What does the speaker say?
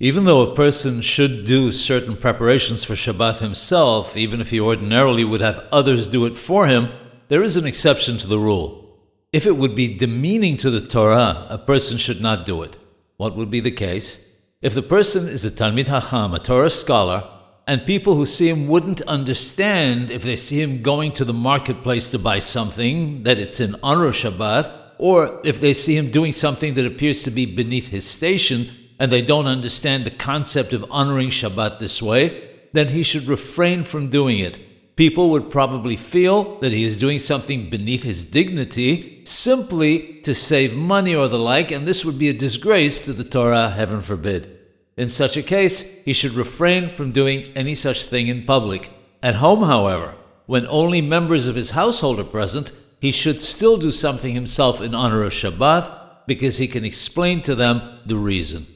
Even though a person should do certain preparations for Shabbat himself, even if he ordinarily would have others do it for him, there is an exception to the rule. If it would be demeaning to the Torah, a person should not do it. What would be the case? If the person is a Talmid Hacham, a Torah scholar, and people who see him wouldn't understand if they see him going to the marketplace to buy something, that it's in honor of Shabbat, or if they see him doing something that appears to be beneath his station, and they don't understand the concept of honoring Shabbat this way, then he should refrain from doing it. People would probably feel that he is doing something beneath his dignity simply to save money or the like, and this would be a disgrace to the Torah, heaven forbid. In such a case, he should refrain from doing any such thing in public. At home, however, when only members of his household are present, he should still do something himself in honor of Shabbat because he can explain to them the reason.